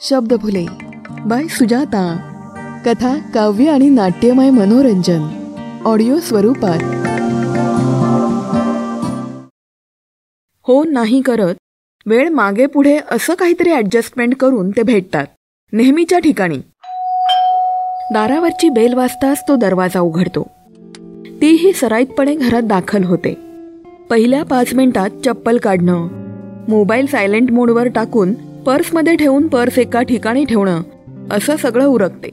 Shabdphule bye Sujata. कथा काव्य आणि नाट्यमय मनोरंजन. ऑडिओ स्वरूपात. हो नाही करत. वेळ मागे पुढे असं काहीतरी ॲडजस्टमेंट करून ते भेटतात. नेहमीच्या ठिकाणी. दारावरची बेल वाजताच तो दरवाजा उघडतो. तीही सराईतपणे घरात दाखल होते. पहिल्या पाच मिनिटात चप्पल काढणं. मोबाईल सायलेंट मोडवर टाकून पर्समध्ये ठेवून पर्स एका ठिकाणी ठेवणं असं सगळं उरकते.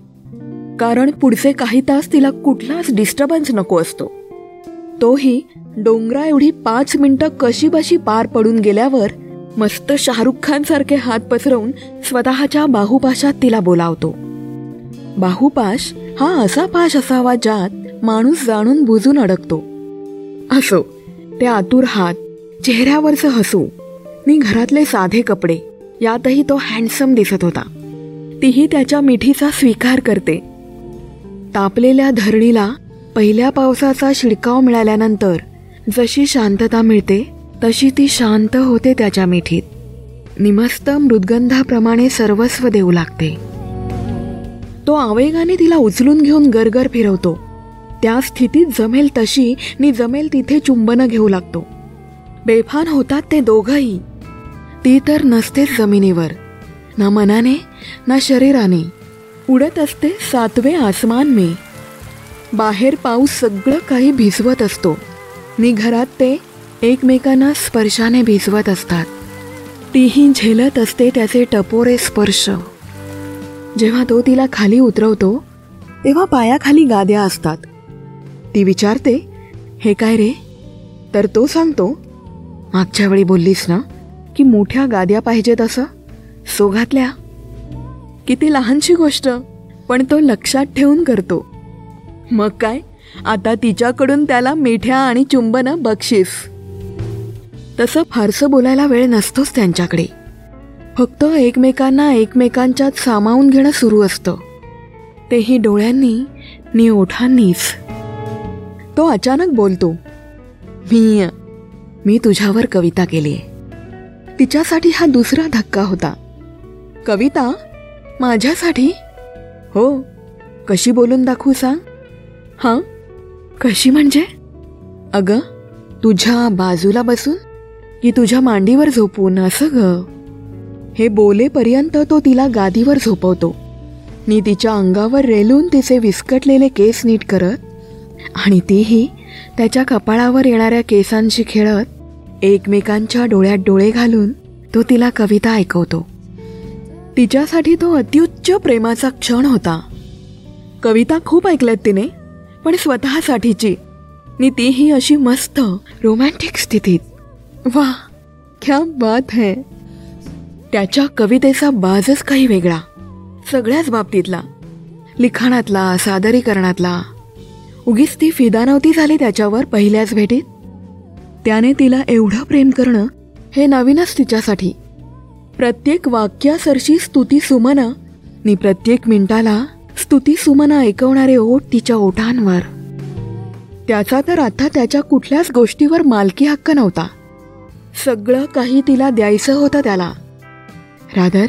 कारण पुढचे काही तास तिला कुठलाच डिस्टर्बन्स नको असतो. तोही डोंगरा एवढी पाच मिनिटं कशी बशी पार पडून गेल्यावर मस्त शाहरुख खान सारखे हात पसरवून स्वतःच्या बाहुपाशात तिला बोलावतो. बाहुपाश हा असा पाश असावा ज्यात माणूस जाणून बुजून अडकतो. असो ते आतुर हात चेहऱ्यावरचं हसू मी घरातले साधे कपडे यातही तो हँडसम दिसत होता. तीही त्याच्या मिठीचा स्वीकार करते. तापलेल्या धरणीला पहिल्या पावसाचा शिडकाव मिळाल्यानंतर जशी शांतता मिळते तशी ती शांत होते त्याच्या मिठीत. निमस्त मृदगंधाप्रमाणे सर्वस्व देऊ लागते. तो आवेगाने तिला उचलून घेऊन गरगर फिरवतो. त्या स्थितीत जमेल तशी नि जमेल तिथे चुंबनं घेऊ लागतो. बेफान होतात ते दोघंही. ती तर नसतेच जमिनीवर. ना मनाने ना शरीराने. उडत असते सातवे आसमान मी. बाहेर पाऊस सगळं काही भिजवत असतो. नि घरात ते एकमेकांना स्पर्शाने भिजवत असतात. तीही झेलत असते त्याचे टपोरे स्पर्श. जेव्हा तो तिला खाली उतरवतो तेव्हा पायाखाली गाद्या असतात. ती विचारते हे काय रे? तर तो सांगतो मागच्या वेळी बोललीस ना की मोठ्या गाद्या पाहिजेत असं? सोघातल्या? किती लहानशी गोष्ट पण तो लक्षात ठेवून करतो. मग काय? आता तिच्याकडून त्याला मिठ्या आणि चुंबनं बक्षीस. तसं फारसं बोलायला वेळ नसतोच त्यांच्याकडे. फक्त एकमेकांना एकमेकांच्यात सामावून घेणं सुरू असतं. तेही डोळ्यांनी नि ओठांनीच. तो अचानक बोलतो मी मी तुझ्यावर कविता केली आहे तिच्यासाठी हा दुसरा धक्का होता. कविता माझ्यासाठी? हो कशी बोलून दाखवू सांग? हां? कशी म्हणजे? अगं तुझ्या बाजूला बसून की तुझ्या मांडीवर झोपून असं ग. हे बोलेपर्यंत तो तिला गादीवर झोपवतो. मी तिच्या अंगावर रेलून तिचे विस्कटलेले केस नीट करत आणि तीही त्याच्या कपाळावर येणाऱ्या केसांशी खेळत एकमेकांच्या डोळ्यात डोळे घालून तो तिला कविता ऐकवतो. तिच्यासाठी तो अत्युच्च प्रेमाचा क्षण होता. कविता खूप ऐकल्यात तिने पण स्वतःसाठीची. नि तीही अशी मस्त रोमॅन्टिक स्थितीत. वा क्या बात है. त्याच्या कवितेचा बाजच काही वेगळा. सगळ्याच बाबतीतला. लिखाणातला सादरीकरणातला. उगीच ती फिदा नव्हती झाली त्याच्यावर पहिल्याच भेटीत? त्याने तिला एवढं प्रेम करणं हे नवीनच तिच्यासाठी. प्रत्येक वाक्यासरशी स्तुती सुमन नि प्रत्येक मिनिटाला स्तुती सुमन ऐकवणारे ओठ तिच्या ओठांवर. त्याचा तर आता त्याच्या कुठल्याच गोष्टीवर मालकी हक्क नव्हता. सगळं काही तिला द्यायचं होतं त्याला. रादर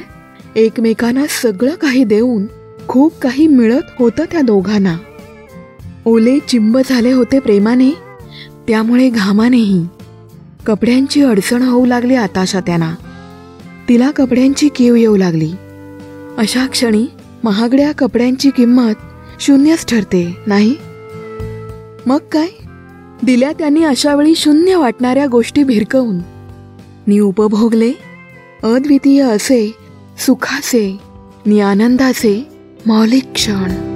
एकमेकांना सगळं काही देऊन खूप काही मिळत होतं त्या दोघांना. ओले चिंब झाले होते प्रेमाने त्यामुळे घामानेही. कपड्यांची अडचण होऊ लागली आताशा त्यांना. तिला कपड्यांची कीव येऊ लागली. अशा क्षणी महागड्या कपड्यांची किंमत शून्यच ठरते नाही? मग काय? दिल्या त्यांनी अशा वेळी शून्य वाटणाऱ्या गोष्टी भिरकवून. नी उपभोगले अद्वितीय असे सुखाचे नि आनंदाचे मौलिक क्षण.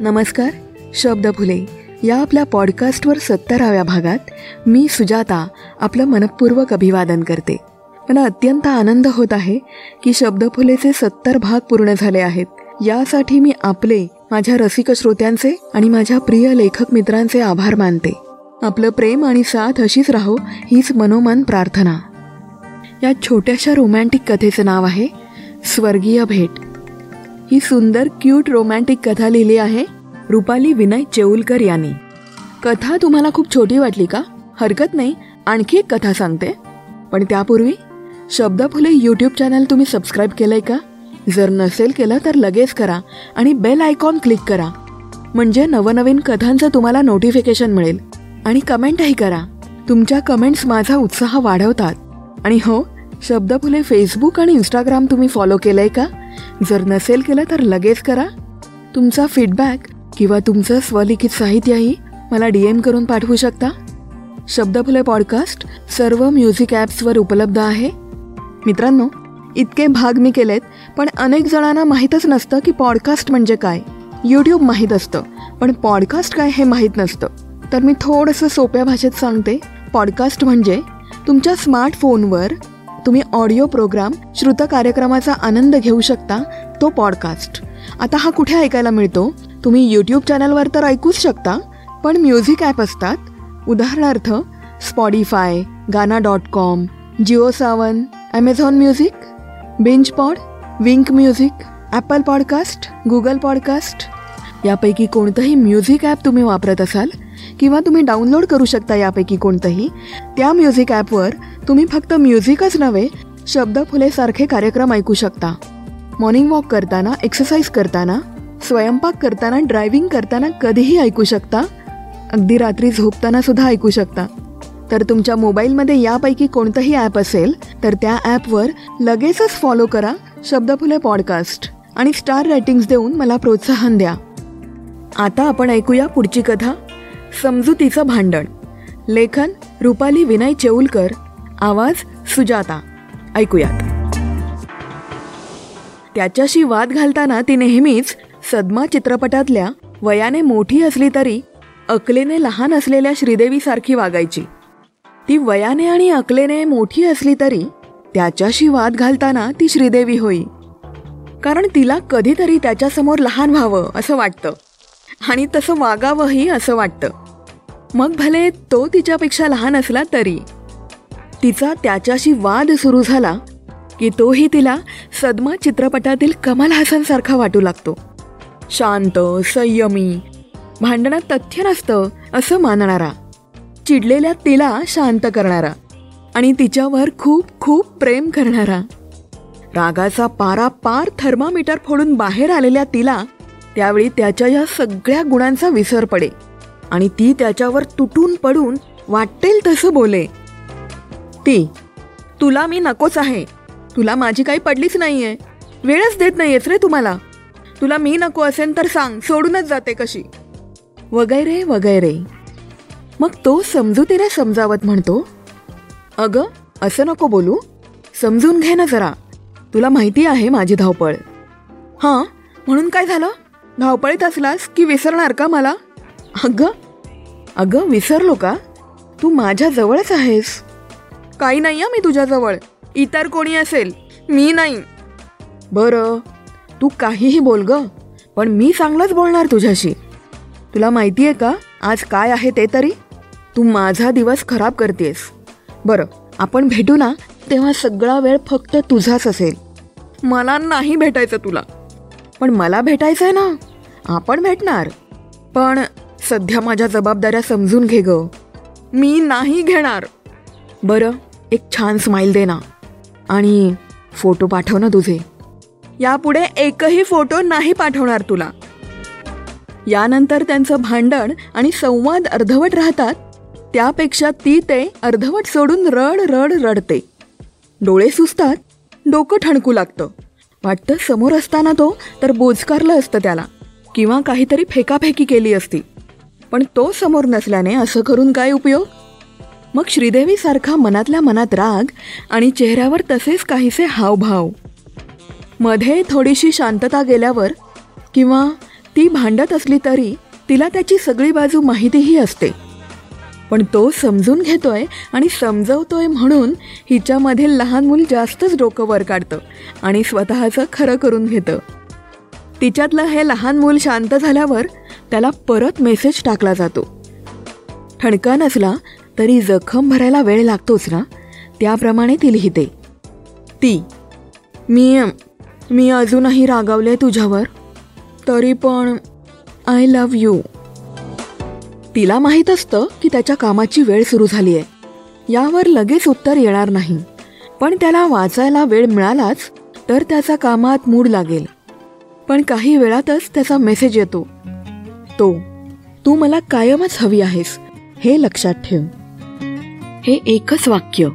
नमस्कार शब्द फुले. या आपल्या पॉडकास्टवर सत्तराव्या भागात मी सुजाता आपलं मनपूर्वक अभिवादन करते. मला अत्यंत आनंद होत आहे की शब्द फुलेचे सत्तर भाग पूर्ण झाले आहेत. यासाठी मी आपले माझ्या रसिक श्रोत्यांचे आणि माझ्या प्रिय लेखक मित्रांचे आभार मानते. आपलं प्रेम आणि साथ अशीच राहो हीच मनोमन प्रार्थना. या छोट्याशा रोमॅन्टिक कथेचं नाव आहे स्वर्गीय भेट. ही सुंदर क्यूट रोमॅन्टिक कथा लिहिली आहे रुपाली विनय चेऊलकर यांनी. कथा तुम्हाला खूप छोटी वाटली का? हरकत नाही आणखी एक कथा सांगते. पण त्यापूर्वी शब्दफुले यूट्यूब चॅनल तुम्ही सबस्क्राईब केलंय का? जर नसेल केलं तर लगेच करा आणि बेल आयकॉन क्लिक करा. म्हणजे नवनवीन कथांचं तुम्हाला नोटिफिकेशन मिळेल. आणि कमेंटही करा. तुमच्या कमेंट्स माझा उत्साह वाढवतात. आणि हो शब्दफुले फेसबुक आणि इंस्टाग्राम तुम्ही फॉलो केलंय का? जर नसेल केलं तर लगेच करा. तुमचा फीडबॅक किंवा तुमचं स्वलिखित साहित्यही मला डी एम करून पाठवू शकता. शब्दफुले पॉडकास्ट सर्व म्युझिक ॲप्सवर उपलब्ध आहे. मित्रांनो इतके भाग मी केलेत पण अनेक जणांना माहीतच नसतं की पॉडकास्ट म्हणजे काय. यूट्यूब माहीत असतं पण पॉडकास्ट काय हे माहीत नसतं. तर मी थोडंसं सोप्या भाषेत सांगते. पॉडकास्ट म्हणजे तुमच्या स्मार्टफोनवर तुम्ही ऑडिओ प्रोग्राम श्रुत कार्यक्रमाचा आनंद घेऊ शकता तो पॉडकास्ट. आता हा कुठे ऐकायला मिळतो? तुम्ही यूट्यूब चॅनलवर तर ऐकूच शकता पण म्युझिक ॲप असतात. उदाहरणार्थ Spotify Gaana dot com Jio Saavn Amazon music बिंच pod Wynk music Apple podcast Google podcast यापैकी कोणतंही म्युझिक ॲप तुम्ही वापरत असाल किंवा तुम्ही डाउनलोड करू शकता यापैकी कोणतंही. त्या म्युझिक ॲपवर तुम्ही फक्त म्युझिकच नव्हे शब्द फुलेसारखे कार्यक्रम ऐकू शकता. मॉर्निंग वॉक करताना एक्सरसाइज करताना स्वयंपाक करताना ड्रायव्हिंग करताना कधीही ऐकू शकता. अगदी रात्री झोपताना सुद्धा ऐकू शकता. तर तुमच्या मोबाईलमध्ये यापैकी कोणतंही ॲप असेल तर त्या ॲपवर लगेचच फॉलो करा शब्दफुले पॉडकास्ट आणि स्टार रेटिंग्स देऊन मला प्रोत्साहन द्या. आता आपण ऐकूया पुढची कथा. समजुतीचं भांडण. लेखन रुपाली विनय चेऊलकर आवाज सुजाता. ऐकूयात. त्याच्याशी वाद घालताना ती नेहमीच सदमा चित्रपटातल्या वयाने मोठी असली तरी अकलेने लहान असलेल्या श्रीदेवीसारखी वागायची. ती वयाने आणि अकलेने मोठी असली तरी त्याच्याशी वाद घालताना ती श्रीदेवी होई. कारण तिला कधीतरी त्याच्यासमोर लहान व्हावं असं वाटतं. आणि तसं वागावंही असं वाटतं. मग भले तो तिच्यापेक्षा लहान असला तरी. तिचा त्याच्याशी वाद सुरू झाला की तोही तिला सदमा चित्रपटातील कमल हसनसारखा वाटू लागतो. शांत संयमी भांडणात तथ्य नसतं असं मानणारा. चिडलेल्या तिला शांत करणारा आणि तिच्यावर खूप खूप प्रेम करणारा. रागाचा पारा पार थर्मामीटर फोडून बाहेर आलेल्या तिला त्यावेळी त्याच्या या सगळ्या गुणांचा विसर पडे. आणि ती त्याच्यावर तुटून पडून वाटेल तसं बोले. ती तुला मी नकोच आहे. तुला माझी काही पडलीच नाहीये. वेळच देत नाहीयेच रे तुम्हाला. तुला मी नको असेल तर सांग सोडूनच जाते कशी. वगैरे वगैरे. मग तो समजुतीने समजावत म्हणतो अगं असं नको बोलू. समजून घे ना जरा. तुला माहिती आहे माझी धावपळ. हां? म्हणून काय झालं? धावपळीत असलास की विसरणार का मला? अगं अगं विसरलो का? तू माझ्या जवळच आहेस. काही नाही मी तुझ्याजवळ. इतर कोणी असेल मी नाही. बरं तू काहीही बोल ग पण मी चांगलंच बोलणार तुझ्याशी. तुला माहिती आहे का आज काय आहे ते तरी? तू माझा दिवस खराब करतेस. बरं आपण भेटू ना तेव्हा सगळा वेळ फक्त तुझाच असेल. मला नाही भेटायचं तुला. पण मला भेटायचं आहे ना आपण भेटणार. पण सध्या माझ्या जबाबदाऱ्या समजून घे ग. मी नाही घेणार. बरं एक छान स्माईल दे ना. आणि फोटो पाठव ना तुझे. यापुढे एकही फोटो नाही पाठवणार तुला. यानंतर त्यांचं भांडण आणि संवाद अर्धवट राहतात त्यापेक्षा ती ते अर्धवट सोडून रड रड रडते. डोळे सुचतात डोकं ठणकू लागतं. वाटतं समोर असताना तो तर बोजकारलं असतं त्याला किंवा काहीतरी फेकाफेकी केली असती. पण तो समोर नसल्याने असं करून काय उपयोग? मग श्रीदेवीसारखा मनातल्या मनात राग आणि चेहऱ्यावर तसेच काहीसे हावभाव. मध्ये थोडीशी शांतता गेल्यावर किंवा ती भांडत असली तरी तिला त्याची सगळी बाजू माहितीही असते. पण तो समजून घेतोय आणि समजवतोय म्हणून हिच्यामधील लहान मूल जास्तच डोकं वर काढतं आणि स्वतःचं खरं करून घेतं. तिच्यातलं हे लहान मूल शांत झाल्यावर त्याला परत मेसेज टाकला जातो. ठणका नसला तरी जखम भरायला वेळ लागतोच ना? त्याप्रमाणे ती लिहिते. ती मी मी अजूनही रागावले तुझ्यावर तरी पण आय लव्ह यू तिला माहीत असतं की त्याच्या कामाची वेळ सुरू झाली आहे यावर लगेच उत्तर येणार नाही. पण त्याला वाचायला वेळ मिळालाच तर त्याचा कामात मूड लागेल. पण काही वेळातच त्याचा मेसेज येतो. तो तू मला कायमच हवी आहेस हे लक्षात ठेव. हे एकच वाक्य.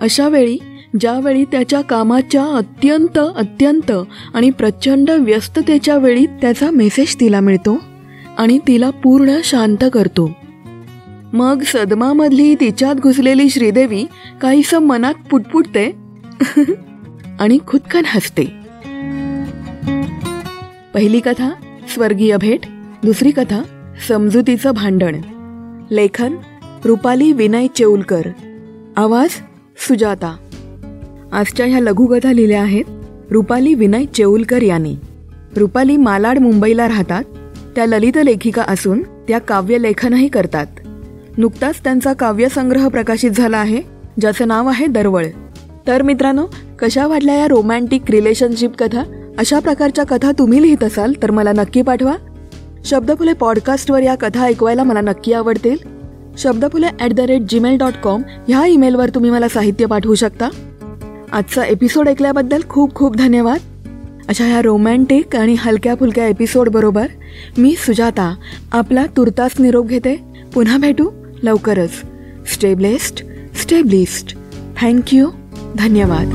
अशा वेळी ज्यावेळी त्याच्या कामाच्या अत्यंत अत्यंत आणि प्रचंड व्यस्ततेच्या वेळी त्याचा मेसेज तिला मिळतो आणि तिला पूर्ण शांत करतो. मग सदमामधली तिच्यात घुसलेली श्रीदेवी काहीसं मनात पुटपुटते आणि खुदकन हसते. पहिली कथा स्वर्गीय भेट. दुसरी कथा समजुतीचं भांडण. लेखन रुपाली विनय चेऊलकर. आवाज सुजाता. आजच्या ह्या लघुकथा लिहिल्या आहेत रुपाली विनय चेऊलकर यांनी. रुपाली मालाड मुंबईला राहतात. त्या ललित लेखिका असून त्या काव्यलेखनही करतात. नुकताच त्यांचा काव्यसंग्रह प्रकाशित झाला आहे ज्याचं नाव आहे दरवळ. तर मित्रांनो कशा वाटल्या या रोमॅन्टिक रिलेशनशिप कथा? अशा प्रकारच्या कथा तुम्ही लिहित असाल तर मला नक्की पाठवा. शब्दफुले पॉडकास्टवर या कथा ऐकवायला मला नक्की आवडतील? Shabdaphule at the rate Gmail dot com ह्या ईमेलवर तुम्ही मला साहित्य पाठवू शकता? आजचा एपिसोड ऐकल्याबद्दल खूप खूप धन्यवाद. अशा ह्या रोमॅन्टिक आणि हलक्या फुलक्या एपिसोड बरोबर मी सुजाता आपला तुर्तास निरोप घेते. पुन्हा भेटू लवकरच. स्टेबलेस्ट स्टेबलिस्ट थँक्यू धन्यवाद.